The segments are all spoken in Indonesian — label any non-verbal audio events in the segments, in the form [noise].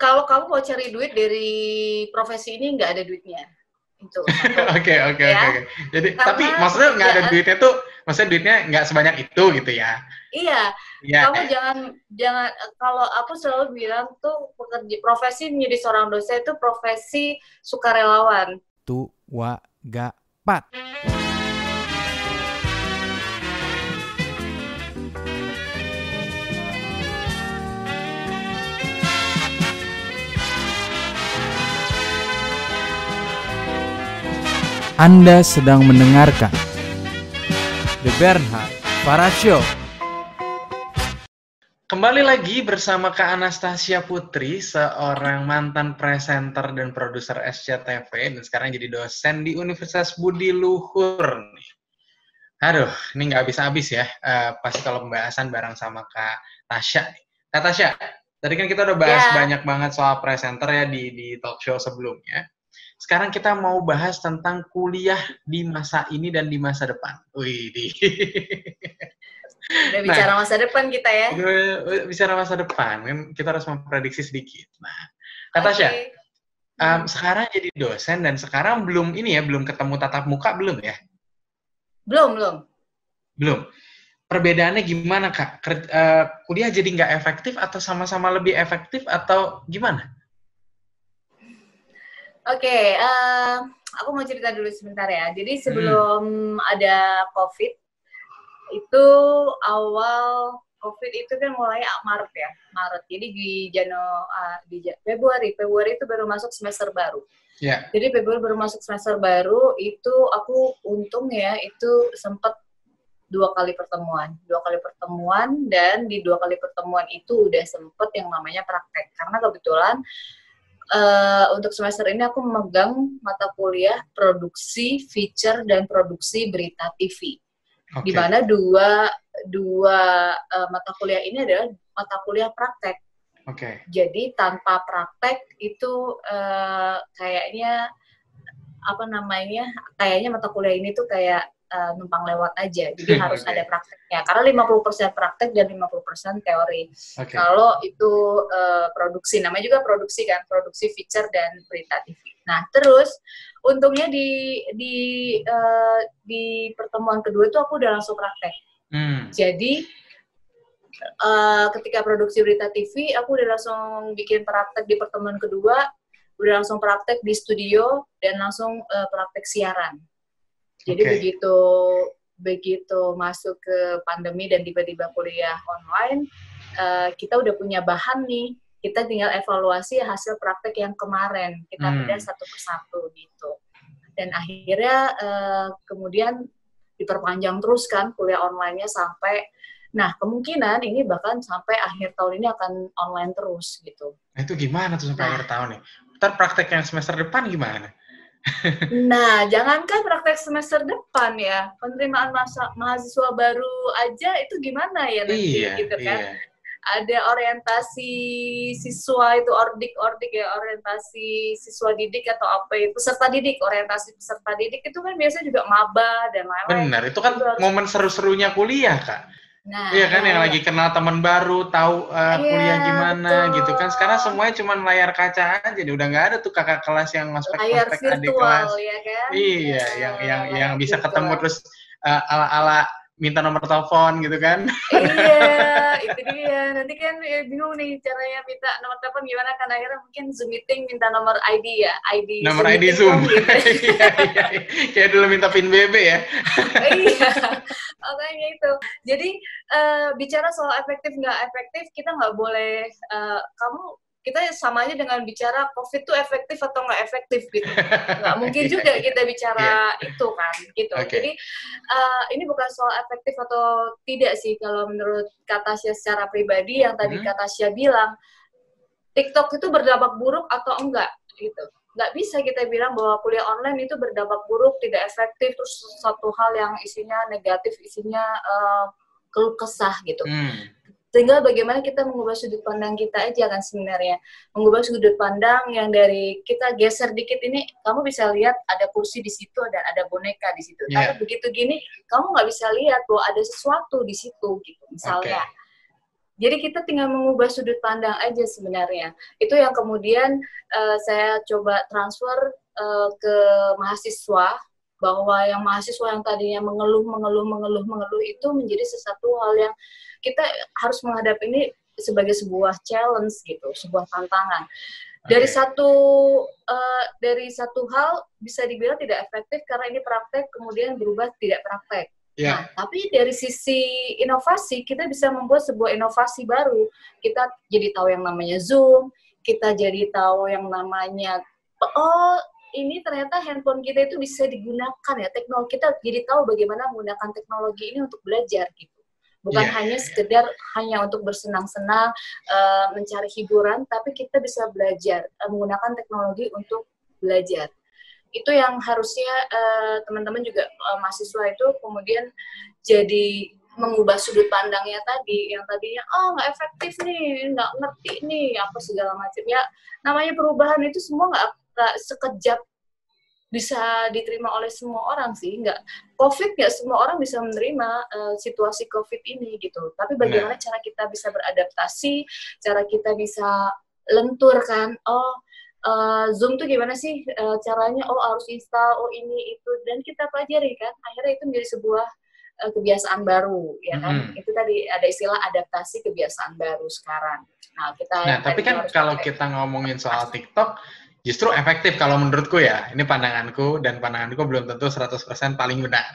kalau kamu mau cari duit dari profesi ini nggak ada duitnya. Itu. [laughs] Oke oke oke jadi Karena tapi maksudnya nggak ada duitnya tuh maksudnya duitnya nggak sebanyak itu gitu ya? Iya. Ya. kamu jangan jangan kalau aku selalu bilang tuh pekerja profesi menjadi seorang dosen itu profesi sukarelawan. Tu wa Anda sedang mendengarkan The Bernhard Para Show. Kembali lagi bersama Kak Anastasia Putri, seorang mantan presenter dan produser SCTV dan sekarang jadi dosen di Universitas Budi Luhur. Aduh, ini nggak habis-habis ya. Uh, pasti kalau pembahasan bareng sama Kak Tasya. Kak Tasya, tadi kan kita udah bahas yeah. banyak banget soal presenter ya di di talk show sebelumnya. Sekarang kita mau bahas tentang kuliah di masa ini dan di masa depan. Wih, di. Udah bicara nah, masa depan kita ya. Bicara masa depan, kan kita harus memprediksi sedikit. Nah, kata okay. um, sekarang jadi dosen dan sekarang belum ini ya, belum ketemu tatap muka belum ya? Belum, belum. Belum. Perbedaannya gimana kak? Uh, kuliah jadi nggak efektif atau sama-sama lebih efektif atau gimana? Oke, okay, uh, aku mau cerita dulu sebentar ya. Jadi sebelum hmm. ada COVID, itu awal COVID itu kan mulai Maret ya, Maret. Jadi di Jano, uh, di Februari, Februari itu baru masuk semester baru. Yeah. Jadi Februari baru masuk semester baru, itu aku untung ya, itu sempat dua kali pertemuan, dua kali pertemuan dan di dua kali pertemuan itu udah sempet yang namanya praktek. Karena kebetulan uh, untuk semester ini aku memegang mata kuliah produksi, feature dan produksi berita TV. Okay. Di mana dua dua uh, mata kuliah ini adalah mata kuliah praktek. Oke. Okay. Jadi tanpa praktek itu uh, kayaknya apa namanya? Kayaknya mata kuliah ini tuh kayak uh, numpang lewat aja. Jadi [laughs] harus okay. ada prakteknya. Karena 50% praktek dan 50% teori. Okay. Kalau itu uh, produksi, namanya juga produksi kan, produksi feature dan berita TV. Nah, terus untungnya di di uh, di pertemuan kedua itu aku udah langsung praktek. Hmm. Jadi uh, ketika produksi berita TV, aku udah langsung bikin praktek di pertemuan kedua, udah langsung praktek di studio dan langsung uh, praktek siaran. Jadi okay. begitu begitu masuk ke pandemi dan tiba-tiba kuliah online, uh, kita udah punya bahan nih. Kita tinggal evaluasi hasil praktek yang kemarin. Kita hmm. satu persatu gitu. Dan akhirnya uh, kemudian diperpanjang terus kan kuliah online-nya sampai Nah, kemungkinan ini bahkan sampai akhir tahun ini akan online terus gitu. Nah, itu gimana tuh sampai nah, akhir tahun nih? Ntar praktek yang semester depan gimana? Nah, jangankan praktek semester depan ya, penerimaan masa, mahasiswa baru aja itu gimana ya nanti iya, gitu kan? Iya. Ada orientasi siswa itu ordik-ordik ya, orientasi siswa didik atau apa itu peserta didik, orientasi peserta didik itu kan biasanya juga maba dan lain-lain. Benar, itu kan itu momen seru-serunya kuliah, Kak. Nah, iya kan yang lagi kenal teman baru, tahu uh, iya, kuliah gimana betul. gitu kan. Sekarang semuanya cuma layar kaca aja, udah nggak ada tuh kakak kelas yang masuk aspek adik kelas. Ya kan? Iya, yang yang yang bisa ketemu terus uh, ala-ala minta nomor telepon gitu kan. iya, [laughs] itu dia. Nanti kan ya, bingung nih caranya minta nomor telepon gimana kan akhirnya mungkin Zoom meeting minta nomor ID ya, ID Nomor Zoom ID Zoom. Gitu. [laughs] iya, iya, iya. Kayak dulu minta PIN BB ya. [laughs] iya. Makanya itu. Jadi uh, bicara soal efektif nggak efektif, kita nggak boleh uh, kamu kita sama aja dengan bicara COVID itu efektif atau nggak efektif gitu. [laughs] Nggak mungkin iya, juga kita bicara yeah. itu kan gitu. Okay. Jadi uh, ini bukan soal efektif atau tidak sih kalau menurut kata secara pribadi yang tadi hmm. kata bilang TikTok itu berdampak buruk atau enggak gitu. Nggak bisa kita bilang bahwa kuliah online itu berdampak buruk, tidak efektif, terus satu hal yang isinya negatif, isinya uh, keluh kesah gitu. Hmm tinggal bagaimana kita mengubah sudut pandang kita aja kan sebenarnya mengubah sudut pandang yang dari kita geser dikit ini kamu bisa lihat ada kursi di situ dan ada boneka di situ yeah. tapi begitu gini kamu nggak bisa lihat bahwa ada sesuatu di situ gitu misalnya okay. Jadi kita tinggal mengubah sudut pandang aja sebenarnya. Itu yang kemudian uh, saya coba transfer uh, ke mahasiswa bahwa yang mahasiswa yang tadinya mengeluh, mengeluh, mengeluh, mengeluh itu menjadi sesuatu hal yang kita harus menghadapi ini sebagai sebuah challenge gitu, sebuah tantangan. Dari okay. satu uh, dari satu hal bisa dibilang tidak efektif karena ini praktek kemudian berubah tidak praktek. Yeah. Nah, tapi dari sisi inovasi kita bisa membuat sebuah inovasi baru. Kita jadi tahu yang namanya Zoom, kita jadi tahu yang namanya oh ini ternyata handphone kita itu bisa digunakan ya teknologi kita jadi tahu bagaimana menggunakan teknologi ini untuk belajar gitu bukan yeah. hanya sekedar hanya untuk bersenang-senang uh, mencari hiburan tapi kita bisa belajar uh, menggunakan teknologi untuk belajar itu yang harusnya uh, teman-teman juga uh, mahasiswa itu kemudian jadi mengubah sudut pandangnya tadi yang tadinya oh nggak efektif nih nggak ngerti nih apa segala macam ya namanya perubahan itu semua nggak sekejap bisa diterima oleh semua orang sih. Nggak covid nggak semua orang bisa menerima uh, situasi covid ini gitu. Tapi bagaimana nah. cara kita bisa beradaptasi cara kita bisa lentur kan? Oh uh, zoom tuh gimana sih uh, caranya? Oh harus install oh ini itu. Dan kita pelajari kan akhirnya itu menjadi sebuah uh, kebiasaan baru ya kan? Hmm. itu tadi ada istilah adaptasi kebiasaan baru sekarang. Nah kita nah tapi kan kalau kita ngomongin soal TikTok justru efektif kalau menurutku ya. Ini pandanganku dan pandanganku belum tentu 100% paling benar.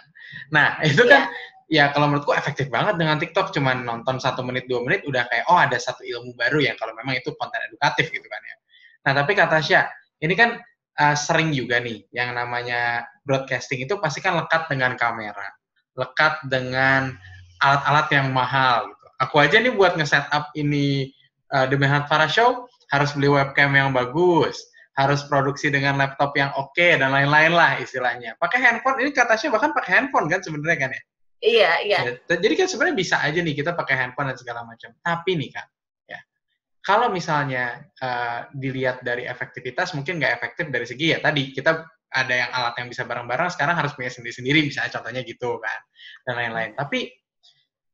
Nah, [laughs] itu kan yeah. ya kalau menurutku efektif banget dengan TikTok cuman nonton satu menit dua menit udah kayak oh ada satu ilmu baru ya kalau memang itu konten edukatif gitu kan ya. Nah tapi kata Syah, ini kan uh, sering juga nih yang namanya broadcasting itu pasti kan lekat dengan kamera, lekat dengan alat-alat yang mahal gitu. Aku aja nih buat nge-setup ini uh, The Mehat Farah Show harus beli webcam yang bagus, harus produksi dengan laptop yang oke okay, dan lain-lain lah istilahnya. Pakai handphone ini katanya bahkan pakai handphone kan sebenarnya kan ya? Iya, iya. Ya, jadi kan sebenarnya bisa aja nih kita pakai handphone dan segala macam. Tapi nih kan, ya. Kalau misalnya uh, dilihat dari efektivitas mungkin nggak efektif dari segi ya tadi kita ada yang alat yang bisa bareng-bareng sekarang harus punya sendiri-sendiri misalnya contohnya gitu kan dan lain-lain. Tapi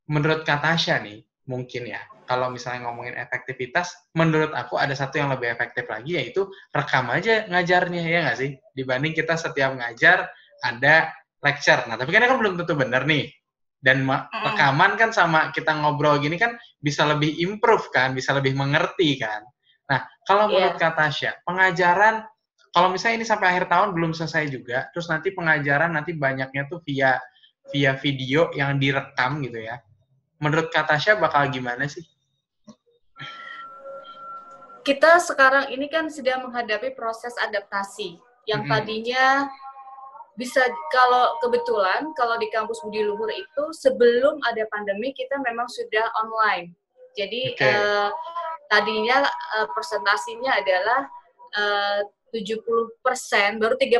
menurut Katasha nih mungkin ya kalau misalnya ngomongin efektivitas, menurut aku ada satu yang lebih efektif lagi yaitu rekam aja ngajarnya ya nggak sih? Dibanding kita setiap ngajar ada lecture. Nah tapi kan kan belum tentu benar nih. Dan rekaman kan sama kita ngobrol gini kan bisa lebih improve kan, bisa lebih mengerti kan. Nah kalau yeah. menurut Kak Tasya, pengajaran kalau misalnya ini sampai akhir tahun belum selesai juga, terus nanti pengajaran nanti banyaknya tuh via via video yang direkam gitu ya. Menurut Kak Tasya bakal gimana sih? Kita sekarang ini kan sedang menghadapi proses adaptasi yang tadinya bisa kalau kebetulan kalau di kampus Budi Luhur itu sebelum ada pandemi kita memang sudah online. Jadi okay. uh, tadinya uh, persentasinya adalah eh, uh, 70% baru 30%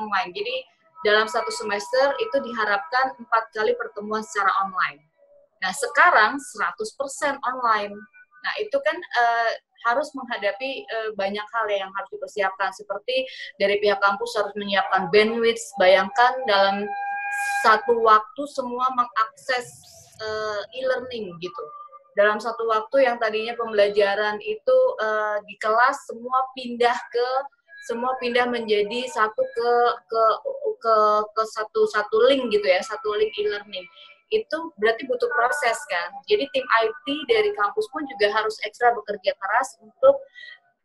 online. Jadi dalam satu semester itu diharapkan empat kali pertemuan secara online. Nah, sekarang 100% online. Nah, itu kan uh, harus menghadapi uh, banyak hal yang harus dipersiapkan. Seperti dari pihak kampus harus menyiapkan bandwidth. Bayangkan dalam satu waktu semua mengakses uh, e-learning gitu. Dalam satu waktu yang tadinya pembelajaran itu uh, di kelas semua pindah ke semua pindah menjadi satu ke ke ke ke satu satu link gitu ya satu link e-learning itu berarti butuh proses kan. Jadi tim IT dari kampus pun juga harus ekstra bekerja keras untuk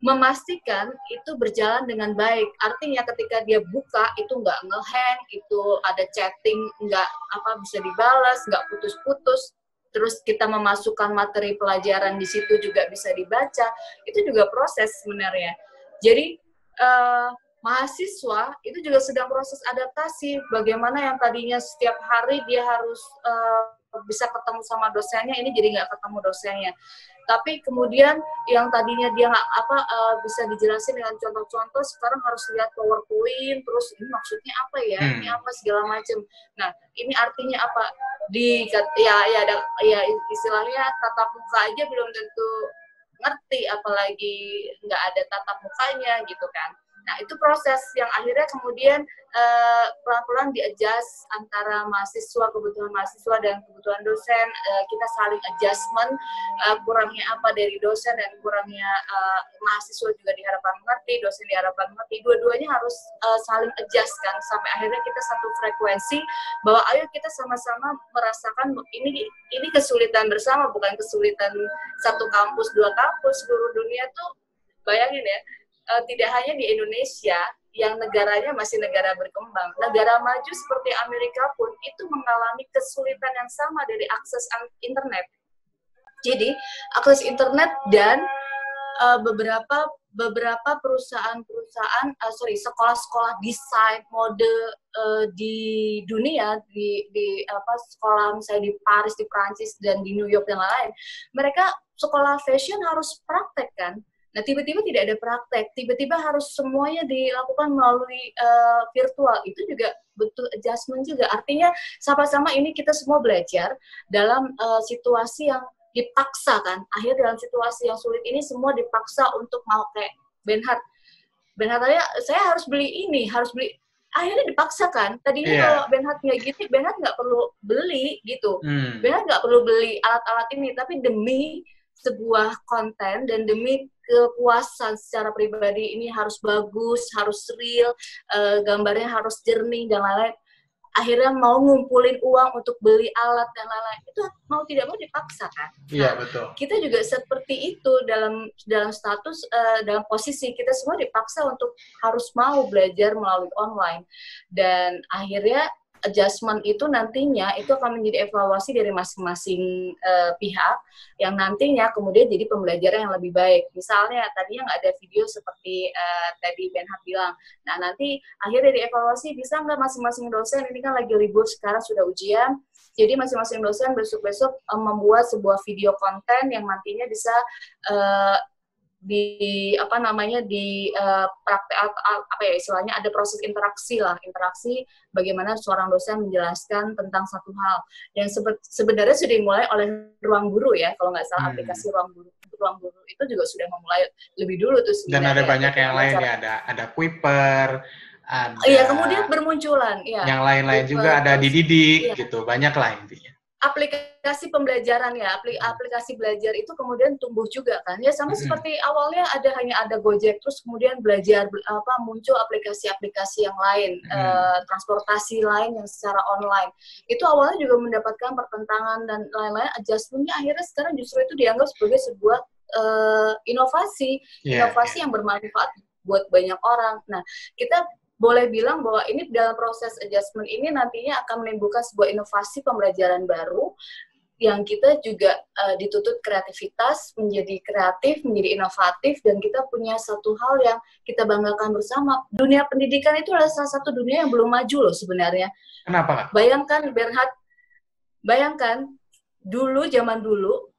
memastikan itu berjalan dengan baik. Artinya ketika dia buka itu nggak ngehang, itu ada chatting nggak apa bisa dibalas, nggak putus-putus. Terus kita memasukkan materi pelajaran di situ juga bisa dibaca. Itu juga proses sebenarnya. Jadi uh, mahasiswa itu juga sedang proses adaptasi. Bagaimana yang tadinya setiap hari dia harus uh, bisa ketemu sama dosennya, ini jadi nggak ketemu dosennya. Tapi kemudian yang tadinya dia nggak apa uh, bisa dijelasin dengan contoh-contoh, sekarang harus lihat powerpoint, terus ini maksudnya apa ya, hmm. ini apa segala macam. Nah, ini artinya apa? Di ya ya ada ya istilahnya tatap muka aja belum tentu ngerti, apalagi nggak ada tatap mukanya gitu kan Nah, itu proses yang akhirnya kemudian uh, pelan-pelan di-adjust antara mahasiswa, kebutuhan mahasiswa dan kebutuhan dosen. Uh, kita saling adjustment, uh, kurangnya apa dari dosen dan kurangnya uh, mahasiswa juga diharapkan mengerti, dosen diharapkan mengerti. Dua-duanya harus uh, saling adjust kan, sampai akhirnya kita satu frekuensi bahwa ayo kita sama-sama merasakan ini ini kesulitan bersama, bukan kesulitan satu kampus, dua kampus, seluruh dunia tuh bayangin ya, uh, tidak hanya di Indonesia yang negaranya masih negara berkembang, negara maju seperti Amerika pun itu mengalami kesulitan yang sama dari akses internet. Jadi akses internet dan uh, beberapa beberapa perusahaan-perusahaan, uh, sorry, sekolah-sekolah desain mode uh, di dunia, di, di apa sekolah misalnya di Paris, di Prancis dan di New York dan lain-lain, mereka sekolah fashion harus praktek kan Nah, tiba-tiba tidak ada praktek, tiba-tiba harus semuanya dilakukan melalui uh, virtual. Itu juga butuh adjustment juga. Artinya sama-sama ini kita semua belajar dalam uh, situasi yang dipaksa kan. Akhirnya dalam situasi yang sulit ini semua dipaksa untuk mau kayak Benhard. Benhard saya, saya harus beli ini, harus beli akhirnya dipaksa kan. Tadinya yeah. kalau Benhard nggak gitu, Benhard nggak perlu beli gitu. Hmm. Benhard nggak perlu beli alat-alat ini, tapi demi sebuah konten dan demi kepuasan secara pribadi ini harus bagus, harus real, uh, gambarnya harus jernih dan lain-lain. Akhirnya mau ngumpulin uang untuk beli alat dan lain-lain itu mau tidak mau dipaksa kan? Iya nah, betul. Kita juga seperti itu dalam dalam status uh, dalam posisi kita semua dipaksa untuk harus mau belajar melalui online dan akhirnya adjustment itu nantinya itu akan menjadi evaluasi dari masing-masing uh, pihak yang nantinya kemudian jadi pembelajaran yang lebih baik. Misalnya tadinya nggak ada video seperti uh, tadi bilang. Nah nanti akhirnya dari evaluasi bisa nggak masing-masing dosen ini kan lagi libur sekarang sudah ujian. Jadi masing-masing dosen besok-besok um, membuat sebuah video konten yang nantinya bisa uh, di apa namanya di uh, praktek apa ya istilahnya ada proses interaksi lah. Interaksi bagaimana seorang dosen menjelaskan tentang satu hal. Yang sebe sebenarnya sudah dimulai oleh ruang guru ya kalau nggak salah hmm. aplikasi ruang guru. Ruang guru itu juga sudah memulai lebih dulu tuh dan ada banyak yang lain ya ada ada Kuiper ada iya kemudian bermunculan ya yang lain-lain juga ada dididik iya. gitu banyak lah intinya aplikasi pembelajaran ya, aplikasi belajar itu kemudian tumbuh juga kan. Ya sama hmm. seperti awalnya ada hanya ada Gojek terus kemudian belajar apa muncul aplikasi-aplikasi yang lain, hmm. eh, transportasi lain yang secara online. Itu awalnya juga mendapatkan pertentangan dan lain-lain adjustmentnya akhirnya sekarang justru itu dianggap sebagai sebuah eh, inovasi, yeah, inovasi yeah. yang bermanfaat buat banyak orang. Nah, kita boleh bilang bahwa ini dalam proses adjustment ini nantinya akan menimbulkan sebuah inovasi pembelajaran baru yang kita juga uh, dituntut kreativitas, menjadi kreatif, menjadi inovatif, dan kita punya satu hal yang kita banggakan bersama. Dunia pendidikan itu adalah salah satu dunia yang belum maju loh sebenarnya. Kenapa? Bayangkan Bernhard, bayangkan dulu zaman dulu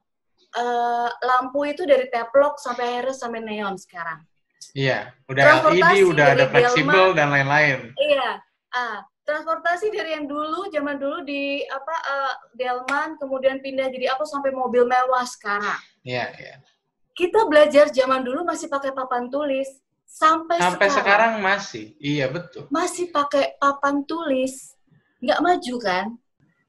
uh, lampu itu dari teplok sampai akhirnya sampai neon sekarang. Iya, udah LED, udah ada fleksibel dan lain-lain. Iya, ah, transportasi dari yang dulu zaman dulu di apa uh, Delman kemudian pindah jadi apa sampai mobil mewah sekarang. Iya, iya. Kita belajar zaman dulu masih pakai papan tulis sampai sampai sekarang, sekarang masih. Iya, betul. Masih pakai papan tulis. Nggak maju kan?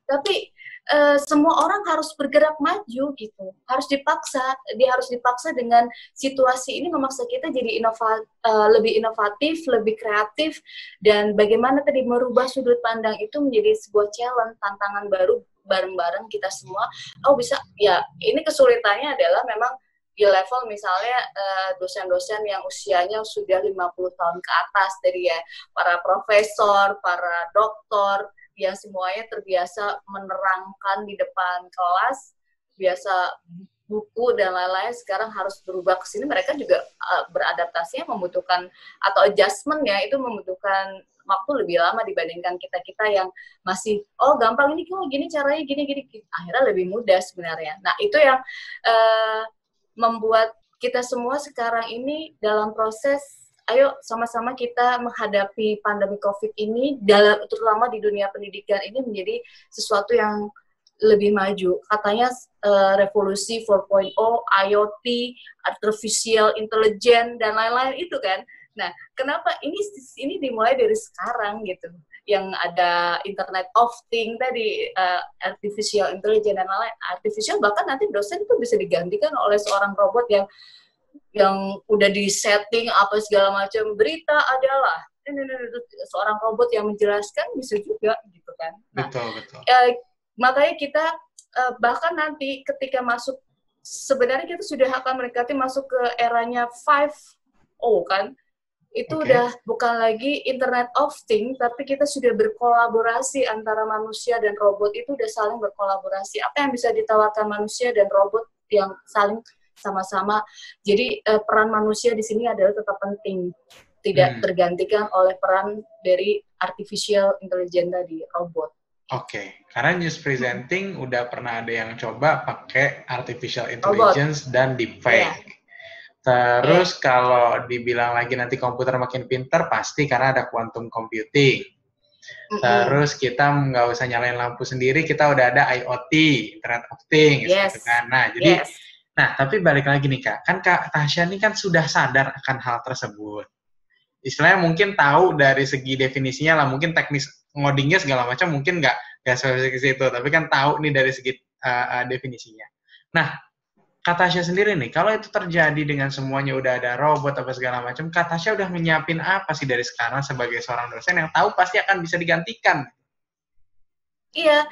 Tapi uh, semua orang harus bergerak maju gitu. Harus dipaksa dia harus dipaksa dengan situasi ini memaksa kita jadi inova, uh, lebih inovatif lebih kreatif dan bagaimana tadi merubah sudut pandang itu menjadi sebuah challenge tantangan baru bareng-bareng kita semua. Oh bisa ya ini kesulitannya adalah memang di level misalnya eh, dosen-dosen yang usianya sudah 50 tahun ke atas dari ya. Para profesor, para doktor, yang semuanya terbiasa menerangkan di depan kelas, biasa buku dan lain-lain sekarang harus berubah ke sini. Mereka juga uh, beradaptasinya membutuhkan atau adjustment ya itu membutuhkan waktu lebih lama dibandingkan kita kita yang masih oh gampang ini kok gini caranya gini gini akhirnya lebih mudah sebenarnya. Nah itu yang uh, membuat kita semua sekarang ini dalam proses ayo sama-sama kita menghadapi pandemi COVID ini, dalam terutama di dunia pendidikan ini menjadi sesuatu yang lebih maju. Katanya uh, revolusi 4.0, IoT, artificial intelligence dan lain-lain itu kan. Nah, kenapa ini ini dimulai dari sekarang gitu? Yang ada Internet of Things tadi, uh, artificial intelligence dan lain-lain. Artificial bahkan nanti dosen itu bisa digantikan oleh seorang robot yang yang udah di setting apa segala macam. Berita adalah seorang robot yang menjelaskan bisa juga gitu kan. Nah, betul betul. Uh, makanya kita uh, bahkan nanti ketika masuk sebenarnya kita sudah akan mendekati masuk ke eranya 5O kan itu okay. udah bukan lagi Internet of Things, tapi kita sudah berkolaborasi antara manusia dan robot itu udah saling berkolaborasi. Apa yang bisa ditawarkan manusia dan robot yang saling sama-sama. Jadi uh, peran manusia di sini adalah tetap penting, tidak hmm. tergantikan oleh peran dari artificial intelligence tadi robot. Oke, okay. karena news presenting hmm. udah pernah ada yang coba pakai artificial intelligence robot. dan deepfake. Yeah Terus yeah. kalau dibilang lagi nanti komputer makin pinter, pasti karena ada quantum computing. Mm-hmm. Terus kita nggak usah nyalain lampu sendiri, kita udah ada IoT, Internet of Things, yes. gitu kan. Nah, jadi, yes. Nah tapi balik lagi nih kak, kan kak Tasya ini kan sudah sadar akan hal tersebut. Istilahnya mungkin tahu dari segi definisinya lah, mungkin teknis ngodingnya segala macam mungkin nggak nggak spesifik situ, tapi kan tahu nih dari segi uh, uh, definisinya. Nah, Katasha sendiri nih, kalau itu terjadi dengan semuanya udah ada robot apa segala macam, Katasha udah menyiapin apa sih dari sekarang sebagai seorang dosen yang tahu pasti akan bisa digantikan? Iya,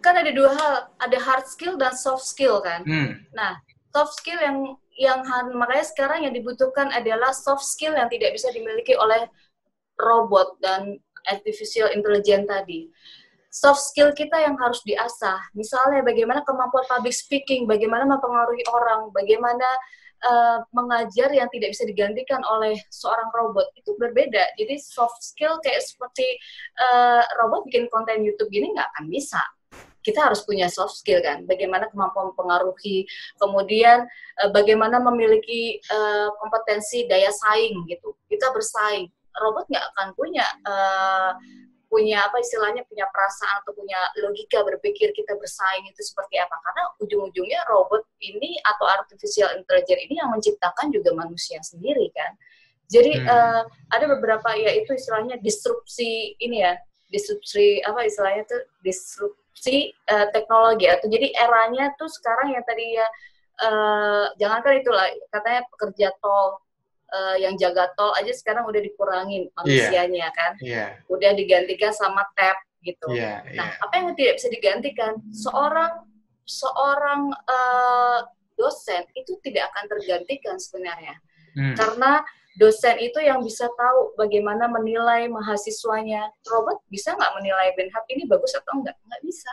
kan ada dua hal, ada hard skill dan soft skill kan. Hmm. Nah, soft skill yang yang makanya sekarang yang dibutuhkan adalah soft skill yang tidak bisa dimiliki oleh robot dan artificial intelligence tadi soft skill kita yang harus diasah. Misalnya bagaimana kemampuan public speaking, bagaimana mempengaruhi orang, bagaimana uh, mengajar yang tidak bisa digantikan oleh seorang robot itu berbeda. Jadi soft skill kayak seperti uh, robot bikin konten YouTube gini nggak akan bisa. Kita harus punya soft skill kan, bagaimana kemampuan mempengaruhi, kemudian uh, bagaimana memiliki uh, kompetensi daya saing gitu. Kita bersaing. Robot nggak akan punya uh, punya apa istilahnya punya perasaan atau punya logika berpikir kita bersaing itu seperti apa karena ujung-ujungnya robot ini atau artificial intelligence ini yang menciptakan juga manusia sendiri kan jadi hmm. uh, ada beberapa ya itu istilahnya disrupsi ini ya disrupsi apa istilahnya tuh disrupsi uh, teknologi atau jadi eranya tuh sekarang yang tadi ya uh, jangankan itulah katanya pekerja tol uh, yang jaga tol aja sekarang udah dikurangin iya. manusianya yeah. kan, yeah. udah digantikan sama tab gitu. Yeah, yeah. Nah, apa yang tidak bisa digantikan? Seorang seorang uh, dosen itu tidak akan tergantikan sebenarnya, hmm. karena dosen itu yang bisa tahu bagaimana menilai mahasiswanya. Robot bisa nggak menilai Benhab ini bagus atau enggak? Nggak bisa.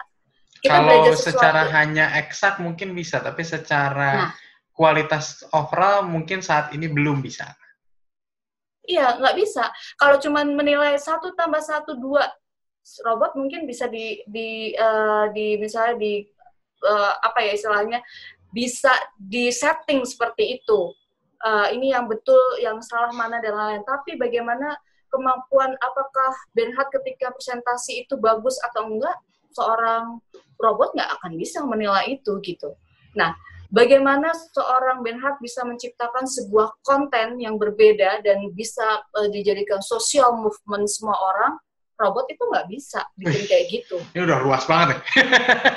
Kita Kalau secara hanya eksak mungkin bisa, tapi secara nah, kualitas overall mungkin saat ini belum bisa. Iya, nggak bisa. Kalau cuma menilai satu tambah satu dua, robot mungkin bisa di di uh, di misalnya di uh, apa ya istilahnya bisa di setting seperti itu. Uh, ini yang betul, yang salah mana dan lain-lain. Tapi bagaimana kemampuan apakah Benhard ketika presentasi itu bagus atau enggak, seorang robot nggak akan bisa menilai itu gitu. Nah, bagaimana seorang Benhard bisa menciptakan sebuah konten yang berbeda dan bisa uh, dijadikan social movement semua orang robot itu nggak bisa bikin kayak gitu. [laughs] Ini udah luas banget ya.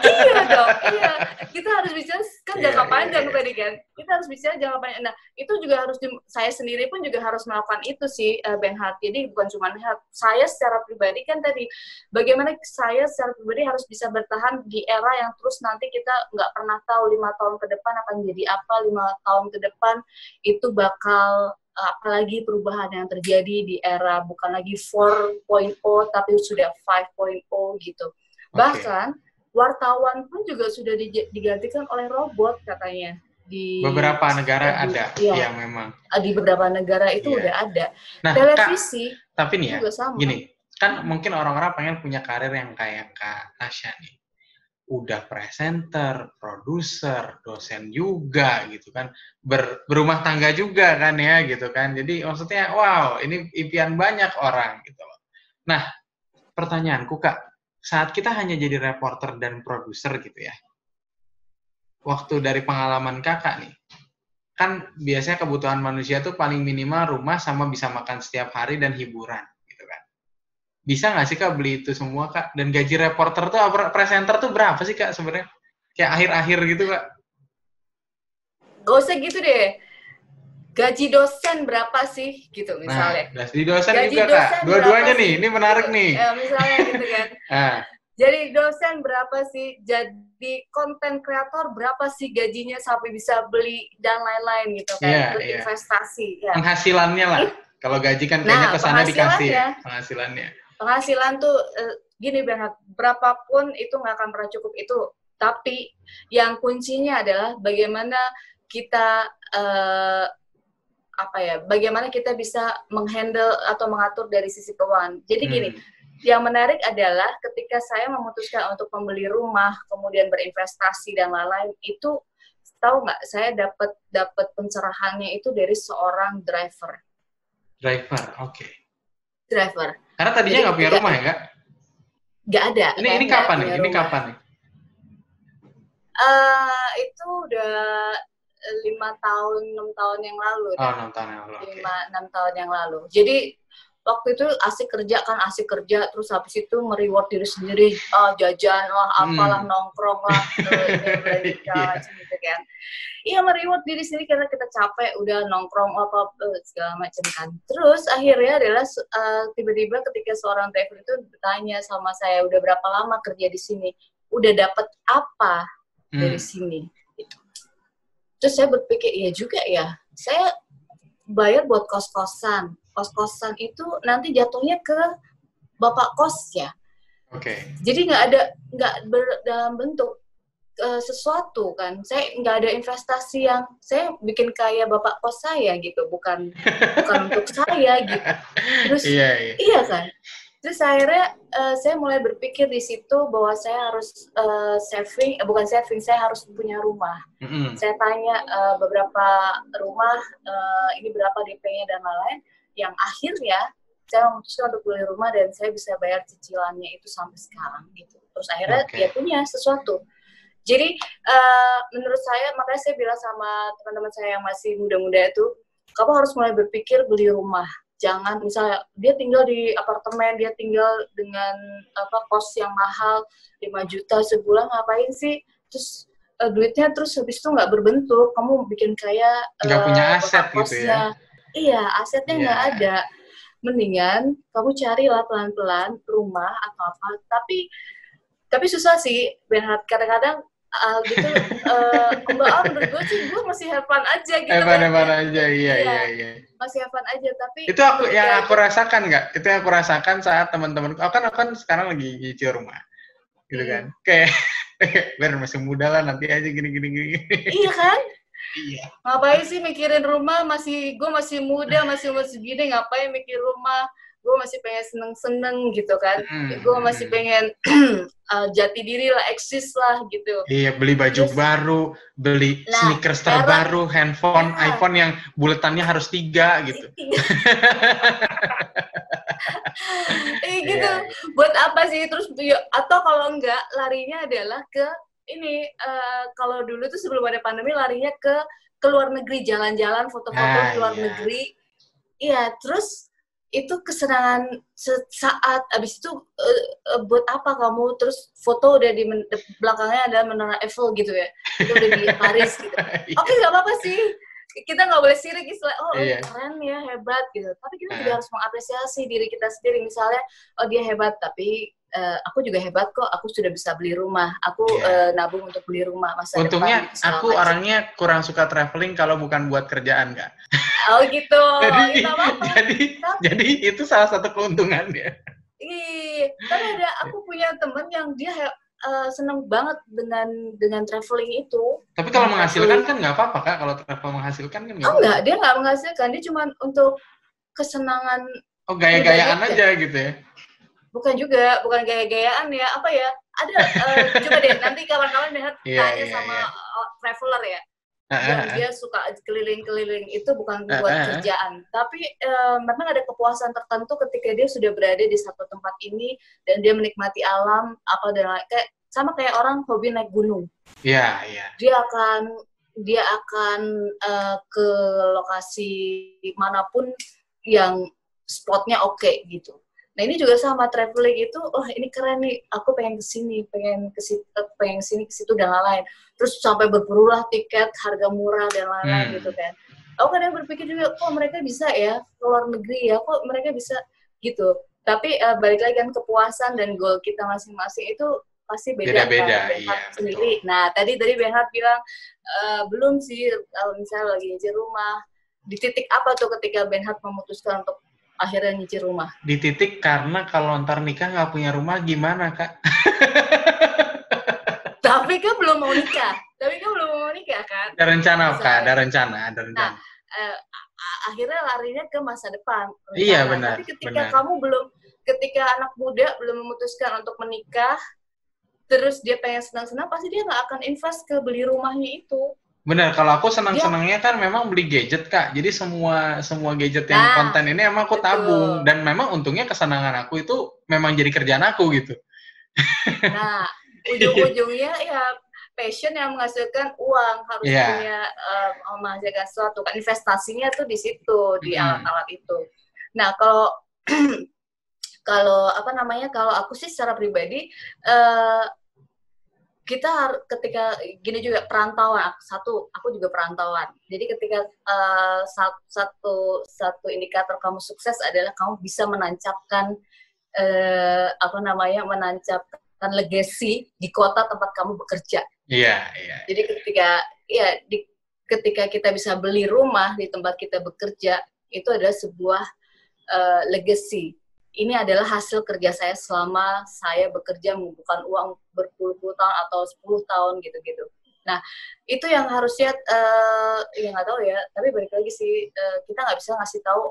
iya dong, iya. Kita harus bicara kan yeah, jangka iya, panjang yeah, yeah. tadi kan. Kita harus bicara jangka panjang. Nah, itu juga harus di, saya sendiri pun juga harus melakukan itu sih uh, Ben Hart. Jadi bukan cuma saya secara pribadi kan tadi bagaimana saya secara pribadi harus bisa bertahan di era yang terus nanti kita nggak pernah tahu lima tahun ke depan akan jadi apa, lima tahun ke depan itu bakal apalagi perubahan yang terjadi di era bukan lagi 4.0 tapi sudah 5.0 gitu. Okay. Bahkan wartawan pun juga sudah digantikan oleh robot katanya di beberapa negara di, ada ya, yang memang ah, di beberapa negara itu ya. udah ada. Nah, televisi Kak, tapi nih ya, sama. gini, kan mungkin orang-orang pengen punya karir yang kayak Kak Tasya nih udah presenter, produser, dosen juga gitu kan, Ber, berumah tangga juga kan ya gitu kan. Jadi maksudnya wow, ini impian banyak orang gitu loh. Nah, pertanyaanku Kak, saat kita hanya jadi reporter dan produser gitu ya. Waktu dari pengalaman Kakak nih, kan biasanya kebutuhan manusia tuh paling minimal rumah sama bisa makan setiap hari dan hiburan. Bisa nggak sih kak beli itu semua kak? Dan gaji reporter tuh presenter tuh berapa sih kak sebenarnya? Kayak akhir-akhir gitu kak? Gak usah gitu deh. Gaji dosen berapa sih gitu misalnya? Nah, gaji dosen gaji juga dosen kak. Dua-duanya nih, ini menarik gitu. nih. Ya, misalnya gitu kan. nah. [laughs] Jadi dosen berapa sih? Jadi konten kreator berapa sih gajinya sampai bisa beli dan lain-lain gitu kan? Yeah, Berinvestasi. Yeah. Ya. Penghasilannya lah. Kalau gaji kan kayaknya nah, ke sana dikasih ya, penghasilannya. Penghasilan tuh uh, gini banget, berapapun itu nggak akan pernah cukup itu. Tapi yang kuncinya adalah bagaimana kita uh, apa ya? Bagaimana kita bisa menghandle atau mengatur dari sisi keuangan. Jadi gini. Hmm yang menarik adalah ketika saya memutuskan untuk membeli rumah, kemudian berinvestasi dan lain-lain, itu tahu nggak? Saya dapat dapat pencerahannya itu dari seorang driver. Driver, oke. Okay. Driver. Karena tadinya nggak punya rumah ya, kak? Nggak ada. Ini ini kapan nih? Ini kapan nih? Uh, itu udah lima tahun enam tahun yang lalu. Oh enam tahun yang lalu. Lima enam tahun yang lalu. Jadi waktu itu asik kerja kan asik kerja terus habis itu mereward diri sendiri oh, jajan lah apalah hmm. nongkrong lah [laughs] gitu, yeah. gitu kan iya mereward diri sendiri karena kita capek udah nongkrong apa segala macam kan terus akhirnya adalah uh, tiba-tiba ketika seorang driver itu bertanya sama saya udah berapa lama kerja di sini udah dapat apa hmm. dari sini gitu. terus saya berpikir iya juga ya saya bayar buat kos-kosan kos-kosan itu nanti jatuhnya ke bapak kos ya. Oke. Okay. Jadi nggak ada nggak dalam bentuk uh, sesuatu kan. Saya nggak ada investasi yang saya bikin kaya bapak kos saya gitu, bukan bukan [laughs] untuk saya gitu. Terus iya, iya. iya kan. Terus akhirnya uh, saya mulai berpikir di situ bahwa saya harus uh, saving, eh, bukan saving, saya harus punya rumah. Mm-hmm. Saya tanya uh, beberapa rumah, uh, ini berapa DP-nya dan lain-lain yang akhirnya saya memutuskan untuk beli rumah dan saya bisa bayar cicilannya itu sampai sekarang gitu. Terus akhirnya okay. dia punya sesuatu. Jadi uh, menurut saya makanya saya bilang sama teman-teman saya yang masih muda-muda itu, kamu harus mulai berpikir beli rumah. Jangan misalnya dia tinggal di apartemen, dia tinggal dengan apa kos yang mahal 5 juta sebulan ngapain sih? Terus uh, duitnya terus habis itu nggak berbentuk, kamu bikin kayak nggak uh, punya aset gitu ya Iya, asetnya nggak yeah. ada. Mendingan kamu carilah pelan-pelan rumah atau apa. Tapi tapi susah sih, Benhard. Kadang-kadang uh, gitu, uh, mbak Om, menurut gue sih gue masih have fun aja gitu. Have fun, have aja, iya, iya, iya. Masih have fun aja, tapi... Itu aku yang aku rasakan nggak? Itu yang aku rasakan saat teman-teman, aku kan, aku kan sekarang lagi nyicil rumah. Gitu hmm. kan. Kayak, [laughs] biar masih muda lah, nanti aja gini-gini. gini. Iya kan? Iya. Ngapain sih mikirin rumah? Masih gue masih muda, masih masih gini. Ngapain mikir rumah? Gue masih pengen seneng-seneng gitu kan. Hmm. Gue masih pengen [clears throat] uh, jati diri lah, eksis lah gitu. Iya, beli baju Terus, baru, beli nah, sneakers terbaru, handphone, ya. iPhone yang buletannya harus tiga gitu. eh [laughs] gitu. Yeah. Buat apa sih? Terus atau kalau enggak larinya adalah ke ini uh, kalau dulu tuh sebelum ada pandemi larinya ke ke luar negeri jalan-jalan foto-foto ah, luar iya. negeri. Iya terus itu kesenangan saat abis itu uh, uh, buat apa kamu? Terus foto udah di belakangnya ada menara Eiffel gitu ya. Itu udah di Paris gitu. [laughs] Iya. oke okay, nggak apa-apa sih. Kita nggak boleh sirik istilah oh iya. keren ya hebat gitu. Tapi kita juga harus mengapresiasi diri kita sendiri. Misalnya oh dia hebat tapi uh, aku juga hebat kok aku sudah bisa beli rumah aku yeah. Iya. uh, nabung untuk beli rumah masa untungnya depan, aku macam. orangnya kurang suka traveling kalau bukan buat kerjaan kak oh gitu [laughs] jadi jadi tapi, jadi itu salah satu keuntungannya iya tapi ada aku punya temen yang dia uh, seneng banget dengan dengan traveling itu. Tapi kalau menghasilkan kan nggak apa-apa kak, kalau travel menghasilkan kan nggak. Oh nggak, dia nggak menghasilkan, dia cuma untuk kesenangan. Oh gaya-gayaan aja gitu ya? Bukan juga bukan gaya-gayaan ya apa ya ada uh, coba deh nanti kawan-kawan lihat yeah, tanya yeah, sama yeah. traveler ya yang dia suka keliling-keliling itu bukan buat kerjaan tapi uh, memang ada kepuasan tertentu ketika dia sudah berada di satu tempat ini dan dia menikmati alam apa dan kayak sama kayak orang hobi naik gunung iya yeah, iya yeah. dia akan dia akan uh, ke lokasi mana pun yang spotnya oke okay, gitu. Nah ini juga sama traveling itu, oh ini keren nih, aku pengen ke sini, pengen ke situ, pengen sini ke situ dan lain-lain. Terus sampai berberulah tiket harga murah dan lain-lain hmm. gitu kan. Aku kadang berpikir juga, kok mereka bisa ya ke luar negeri ya, kok mereka bisa gitu. Tapi uh, balik lagi kan kepuasan dan goal kita masing-masing itu pasti beda, beda, kan? iya, sendiri. Betul. Nah tadi tadi Benhard bilang uh, belum sih kalau misalnya lagi di rumah. Di titik apa tuh ketika Benhard memutuskan untuk akhirnya nyicil rumah? Di titik karena kalau ntar nikah nggak punya rumah gimana kak? [laughs] Tapi kan belum mau nikah. Tapi kan belum mau nikah kan? Ada rencana kak, ada rencana, ada rencana. Nah, eh, akhirnya larinya ke masa depan. Rencana. Iya benar. Tapi ketika benar. kamu belum, ketika anak muda belum memutuskan untuk menikah, terus dia pengen senang-senang, pasti dia nggak akan invest ke beli rumahnya itu. Benar, kalau aku senang-senangnya kan memang beli gadget kak. Jadi semua semua gadget yang nah, konten ini emang aku betul. tabung dan memang untungnya kesenangan aku itu memang jadi kerjaan aku gitu. Nah, [laughs] ujung-ujungnya ya passion yang menghasilkan uang harus yeah. punya uh, menghasilkan sesuatu kan investasinya tuh di situ di alat-alat itu. Nah kalau [clears throat] kalau apa namanya kalau aku sih secara pribadi uh, kita ketika gini juga perantauan. Satu aku juga perantauan. Jadi ketika uh, satu satu indikator kamu sukses adalah kamu bisa menancapkan uh, apa namanya menancapkan legacy di kota tempat kamu bekerja. Iya iya jadi ketika ya di ketika kita bisa beli rumah di tempat kita bekerja itu adalah sebuah uh, legacy ini adalah hasil kerja saya selama saya bekerja membukukan uang berpuluh-puluh tahun atau 10 tahun gitu-gitu. Nah, itu yang harusnya uh, ya nggak tahu ya, tapi balik lagi sih uh, kita nggak bisa ngasih tahu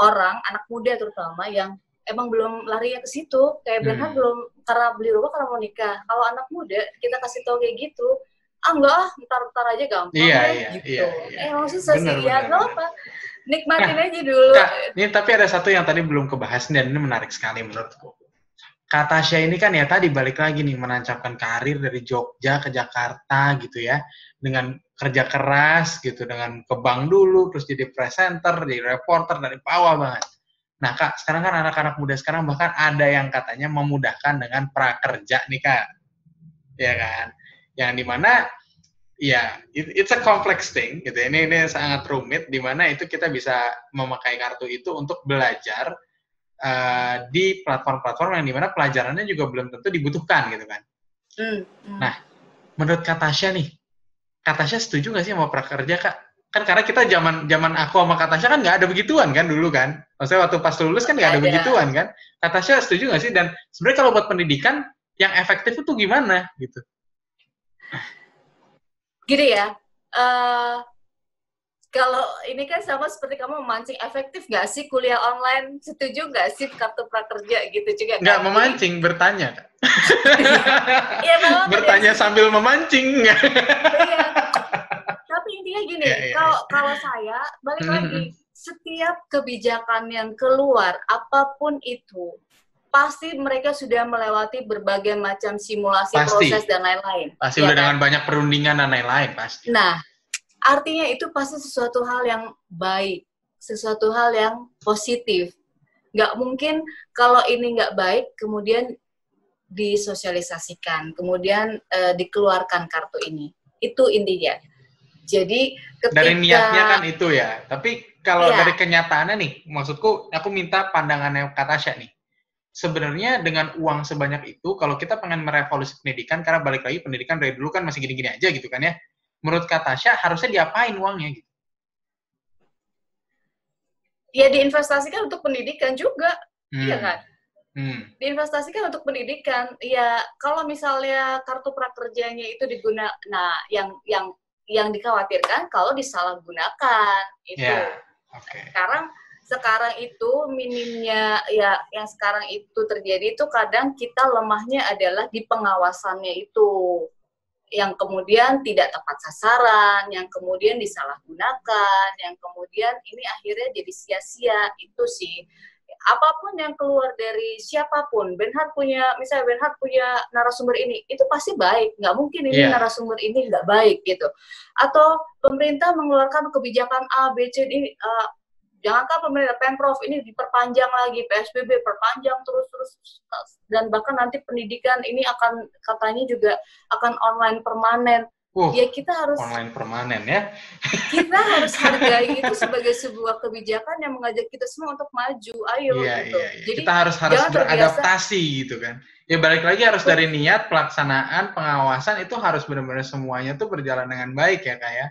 orang anak muda terutama yang emang belum lari ke situ kayak hmm. belum karena beli rumah karena mau nikah. Kalau anak muda kita kasih tahu kayak gitu, ah enggak ah ntar ntar aja gampang iya, ya, iya, gitu. Iya, iya. Eh susah sih ya, apa nikmatin nah, aja dulu. Kak, ini tapi ada satu yang tadi belum kebahas dan ini menarik sekali menurutku. Kata Tasya ini kan ya tadi balik lagi nih menancapkan karir dari Jogja ke Jakarta gitu ya dengan kerja keras gitu dengan ke bank dulu terus jadi presenter jadi reporter dari bawah banget. Nah kak sekarang kan anak-anak muda sekarang bahkan ada yang katanya memudahkan dengan prakerja nih kak, ya kan? Yang di mana Iya, it, it's a complex thing gitu. Ini ini sangat rumit di mana itu kita bisa memakai kartu itu untuk belajar uh, di platform-platform yang di mana pelajarannya juga belum tentu dibutuhkan gitu kan. Mm, mm. Nah, menurut Katasha nih, Katasha setuju nggak sih sama prakerja kak? Kan karena kita zaman zaman aku sama Katasha kan nggak ada begituan kan dulu kan. Maksudnya waktu pas lulus kan nggak ada, ada begituan kan. Katasha setuju nggak sih? Dan sebenarnya kalau buat pendidikan yang efektif itu gimana gitu? Gini ya uh, kalau ini kan sama seperti kamu memancing efektif nggak sih kuliah online setuju nggak sih kartu prakerja gitu juga nggak kan? memancing bertanya [laughs] ya, bertanya sambil memancing iya. tapi intinya gini ya, ya, kalau ya. kalau saya balik lagi mm-hmm. setiap kebijakan yang keluar apa pun itu pasti mereka sudah melewati berbagai macam simulasi pasti. proses dan lain-lain. Pasti ya udah kan? dengan banyak perundingan dan lain-lain pasti. Nah, artinya itu pasti sesuatu hal yang baik, sesuatu hal yang positif. Nggak mungkin kalau ini nggak baik kemudian disosialisasikan, kemudian uh, dikeluarkan kartu ini. Itu intinya. Jadi ketika dari niatnya kan itu ya. Tapi kalau ya. dari kenyataannya nih, maksudku aku minta pandangannya kata Tasya nih sebenarnya dengan uang sebanyak itu, kalau kita pengen merevolusi pendidikan, karena balik lagi pendidikan dari dulu kan masih gini-gini aja gitu kan ya, menurut Kak Tasya harusnya diapain uangnya gitu? Ya diinvestasikan untuk pendidikan juga, hmm. iya kan? Hmm. Diinvestasikan untuk pendidikan. Ya kalau misalnya kartu prakerjanya itu digunakan, nah yang yang yang dikhawatirkan kalau disalahgunakan itu. Yeah. Okay. Sekarang sekarang itu minimnya ya yang sekarang itu terjadi itu kadang kita lemahnya adalah di pengawasannya itu yang kemudian tidak tepat sasaran, yang kemudian disalahgunakan, yang kemudian ini akhirnya jadi sia-sia itu sih apa pun yang keluar dari siapa pun, Benhard punya, misalnya Benhard punya narasumber ini, itu pasti baik. Nggak mungkin ini Iya. narasumber ini nggak baik gitu. Atau pemerintah mengeluarkan kebijakan A, B, C, D, uh, jangankan pemerintah Pemprov ini diperpanjang lagi, PSBB perpanjang terus-terus dan bahkan nanti pendidikan ini akan katanya juga akan online permanen. Uh, Ya kita harus online permanen ya. kita harus [laughs] hargai itu sebagai sebuah kebijakan yang mengajak kita semua untuk maju. Ayo Iya, gitu. iya, iya. Jadi Kita harus harus jangan terbiasa- beradaptasi gitu kan. Ya balik lagi harus dari niat, pelaksanaan, pengawasan itu harus benar-benar semuanya tuh berjalan dengan baik ya kak ya.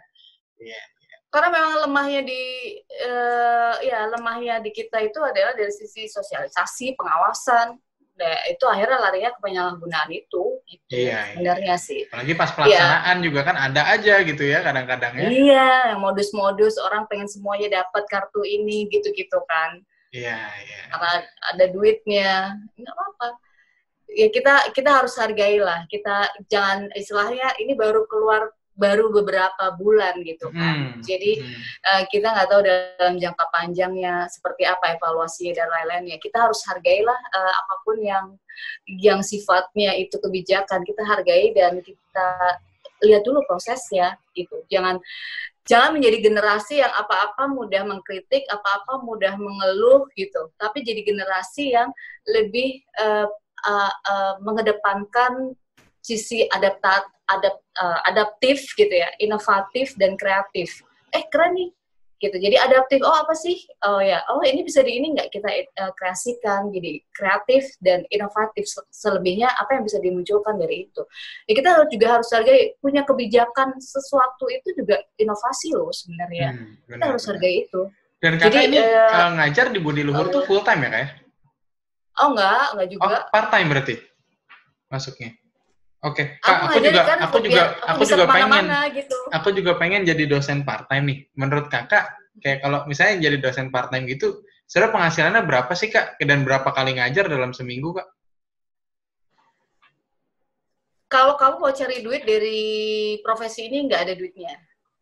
Iya. Karena memang lemahnya di eh, ya lemahnya di kita itu adalah dari sisi sosialisasi, pengawasan. Nah, itu akhirnya larinya ke penyalahgunaan itu gitu. Iya, iya. Sebenarnya sih. Apalagi pas pelaksanaan juga kan ada aja gitu ya kadang-kadang ya. Iya, modus-modus orang pengen semuanya dapat kartu ini gitu-gitu kan. Iya, iya. Karena ada duitnya, nggak apa-apa. Ya kita kita harus hargailah. Kita jangan istilahnya ini baru keluar baru beberapa bulan gitu kan. Hmm, Jadi hmm. eh, kita nggak tahu dalam jangka panjangnya seperti apa evaluasinya dan lain-lainnya. Kita harus hargailah eh, apa pun yang yang sifatnya itu kebijakan kita hargai dan kita lihat dulu prosesnya gitu. Jangan jangan menjadi generasi yang apa-apa mudah mengkritik, apa-apa mudah mengeluh gitu. Tapi jadi generasi yang lebih eh, eh, eh, mengedepankan sisi adaptat adap, eh, adaptif gitu ya, inovatif dan kreatif. Eh keren nih gitu. Jadi adaptif. Oh apa sih? Oh ya. Oh ini bisa di ini nggak kita eh, kreasikan jadi kreatif dan inovatif. Se- Selebihnya apa yang bisa dimunculkan dari itu. Ya kita harus juga harus hargai punya kebijakan sesuatu itu juga inovasi loh sebenarnya. Hmm, Kita benar, harus benar. hargai itu. Dan kakak Jadi, ini eh, eh, ngajar di Budi Luhur tuh full time ya kak? Oh enggak, enggak Oh, juga. part time berarti masuknya. Oke, aku Kak, aku juga ngajarin kan aku juga aku bisa juga pengen gitu. aku juga pengen jadi dosen part time nih. Menurut Kakak kayak kalau misalnya jadi dosen part time gitu, sebenarnya penghasilannya berapa sih Kak? Dan berapa kali ngajar dalam seminggu, Kak? Kalau kamu mau cari duit dari profesi ini nggak ada duitnya.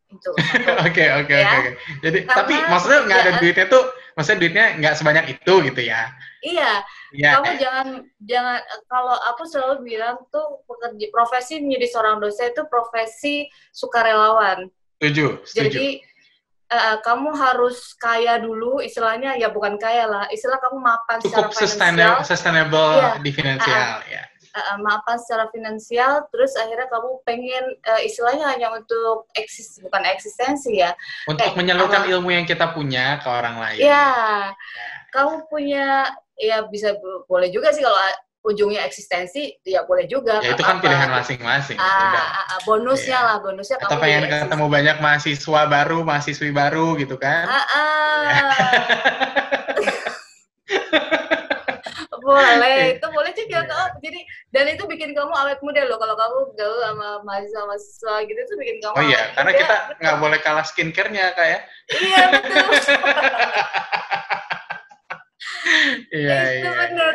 Itu. [laughs] Oke, oke, Ya. oke. oke. Jadi Karena tapi maksudnya nggak ada kerjaan- duitnya tuh, maksudnya duitnya nggak sebanyak itu gitu ya? iya, Iya. kamu jangan jangan kalau aku selalu bilang tuh pekerja profesi menjadi seorang dosen itu profesi sukarelawan. Setuju, setuju. Jadi eh, kamu harus kaya dulu, istilahnya ya bukan kaya lah, istilah kamu mapan Cukup secara sustainable, finansial, sustainable Iya. di finansial, ya. Eh, mapan secara finansial, terus akhirnya kamu pengen eh, istilahnya hanya untuk eksis bukan eksistensi ya, Untuk Eh, menyalurkan apa- ilmu yang kita punya ke orang lain. Ya, kamu punya ya bisa bo- boleh juga sih kalau ujungnya eksistensi ya boleh juga. Ya itu kan apa-apa. pilihan masing-masing. Ah, ah, ah, bonusnya Iya. lah, bonusnya Atau kamu pengen ketemu banyak mahasiswa baru, mahasiswi baru gitu kan? Ah, ah. [laughs] boleh, itu boleh juga Iya. kok. Jadi dan itu bikin kamu awet muda loh. Kalau kamu gaul sama mahasiswa-mahasiswa gitu itu bikin kamu Oh iya, awet karena muda. kita nggak boleh kalah skincare-nya, Kak ya? Iya betul. [laughs] Iya, itu iya. bener.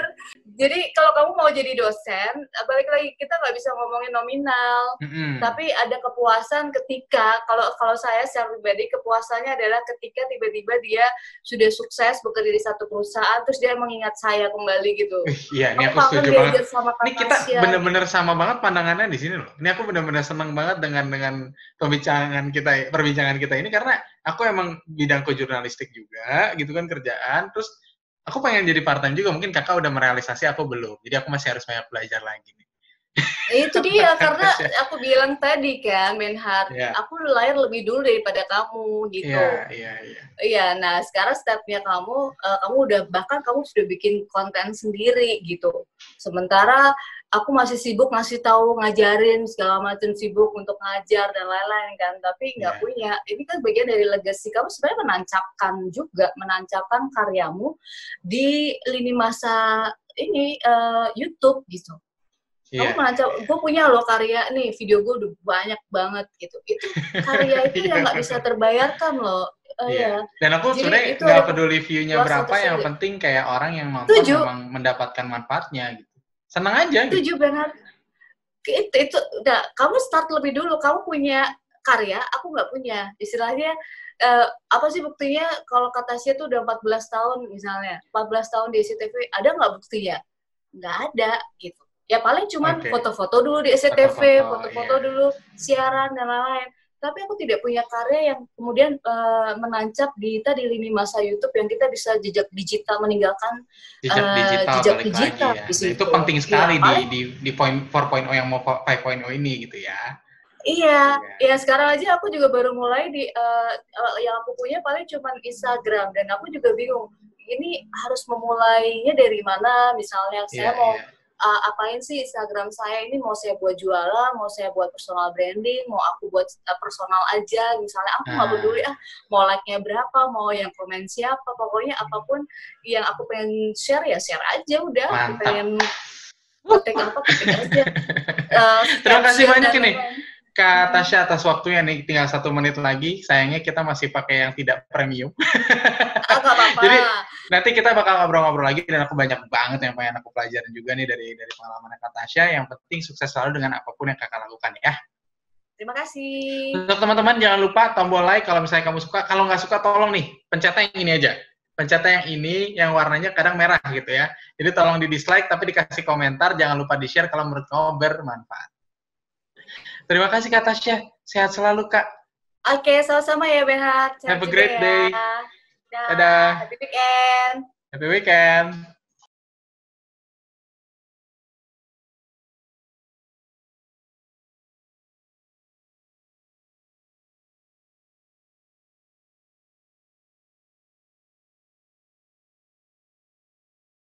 Jadi kalau kamu mau jadi dosen, balik lagi kita nggak bisa ngomongin nominal. Mm-mm. tapi ada kepuasan ketika kalau kalau saya secara pribadi kepuasannya adalah ketika tiba-tiba dia sudah sukses bekerja di satu perusahaan terus dia mengingat saya kembali gitu. Iya, ini aku setuju banget. sama Ini kita bener-bener sama banget pandangannya di sini loh. Ini aku bener-bener senang banget dengan dengan pembincangan kita, perbincangan kita ini karena aku emang bidangku jurnalistik juga, gitu kan kerjaan. Terus aku pengen jadi part time juga. Mungkin kakak udah merealisasi, aku belum. Jadi aku masih harus banyak belajar lagi nih. Eh, itu [laughs] dia karena aku bilang tadi kan Benhard, Iya. aku lahir lebih dulu daripada kamu gitu. Iya, iya, iya. Iya, nah sekarang stepnya kamu, eh, kamu udah bahkan kamu sudah bikin konten sendiri gitu. Sementara aku masih sibuk ngasih tahu, ngajarin segala macam sibuk untuk ngajar dan lain-lain kan, tapi nggak Iya. punya. Ini kan bagian dari legacy kamu sebenarnya menancapkan juga, menancapkan karyamu di lini masa ini eh, YouTube gitu. Iya. Kamu menancap, gue punya loh karya nih, video gue udah banyak banget gitu. Itu karya [laughs] itu yang nggak bisa terbayarkan loh. Eh, Iya. ya. Dan aku sebenarnya nggak peduli view-nya berapa, yang penting kayak orang yang nonton memang mendapatkan manfaatnya gitu. Senang aja gitu. Setuju Bernard. Itu, itu udah kamu start lebih dulu. Kamu punya karya, aku nggak punya. Istilahnya uh, apa sih buktinya kalau kata Tasya tuh udah 14 tahun misalnya 14 tahun di SCTV ada nggak buktinya nggak ada gitu ya paling cuman foto-foto dulu di SCTV Foto-foto, foto-foto iya. dulu siaran dan lain-lain tapi aku tidak punya karya yang kemudian eh, menancap di tadi lini masa YouTube yang kita bisa jejak digital meninggalkan Jejak Eh, digital jejak balik digital lagi ya. di Nah, itu penting sekali Iya, di di di point 4.0 yang mau 5.0 ini gitu ya. Iya, Iya. ya sekarang aja aku juga baru mulai di eh, yang aku punya paling cuma Instagram dan aku juga bingung ini harus memulainya dari mana misalnya Iya, saya mau iya. Uh, apain sih Instagram saya ini mau saya buat jualan, mau saya buat personal branding, mau aku buat uh, personal aja, misalnya aku nggak Ah. peduli ah mau like-nya berapa, mau yang komen siapa, pokoknya apa pun yang aku pengen share ya share aja udah, aku Mantap. pengen ketik apa ketik aja. Uh, [laughs] Terima kasih banyak ini. Kak Tasya atas waktunya nih tinggal satu menit lagi. Sayangnya kita masih pakai yang tidak premium. Nggak apa-apa. [laughs] Jadi, Nanti kita bakal ngobrol-ngobrol lagi dan aku banyak banget yang pengen aku pelajarin juga nih dari dari pengalaman Kak Tasya. Yang penting sukses selalu dengan apa pun yang kakak lakukan ya. Terima kasih. Untuk teman-teman jangan lupa tombol like kalau misalnya kamu suka. Kalau nggak suka tolong nih pencetnya yang ini aja. Pencetnya yang ini yang warnanya kadang merah gitu ya. Jadi tolong di dislike tapi dikasih komentar. Jangan lupa di share kalau menurut kamu bermanfaat. Terima kasih Kak Tasya. Sehat selalu Kak. Oke, sama-sama ya Behat. Sehat Have a great ya. day. Dah. Dadah. Happy weekend. Happy weekend.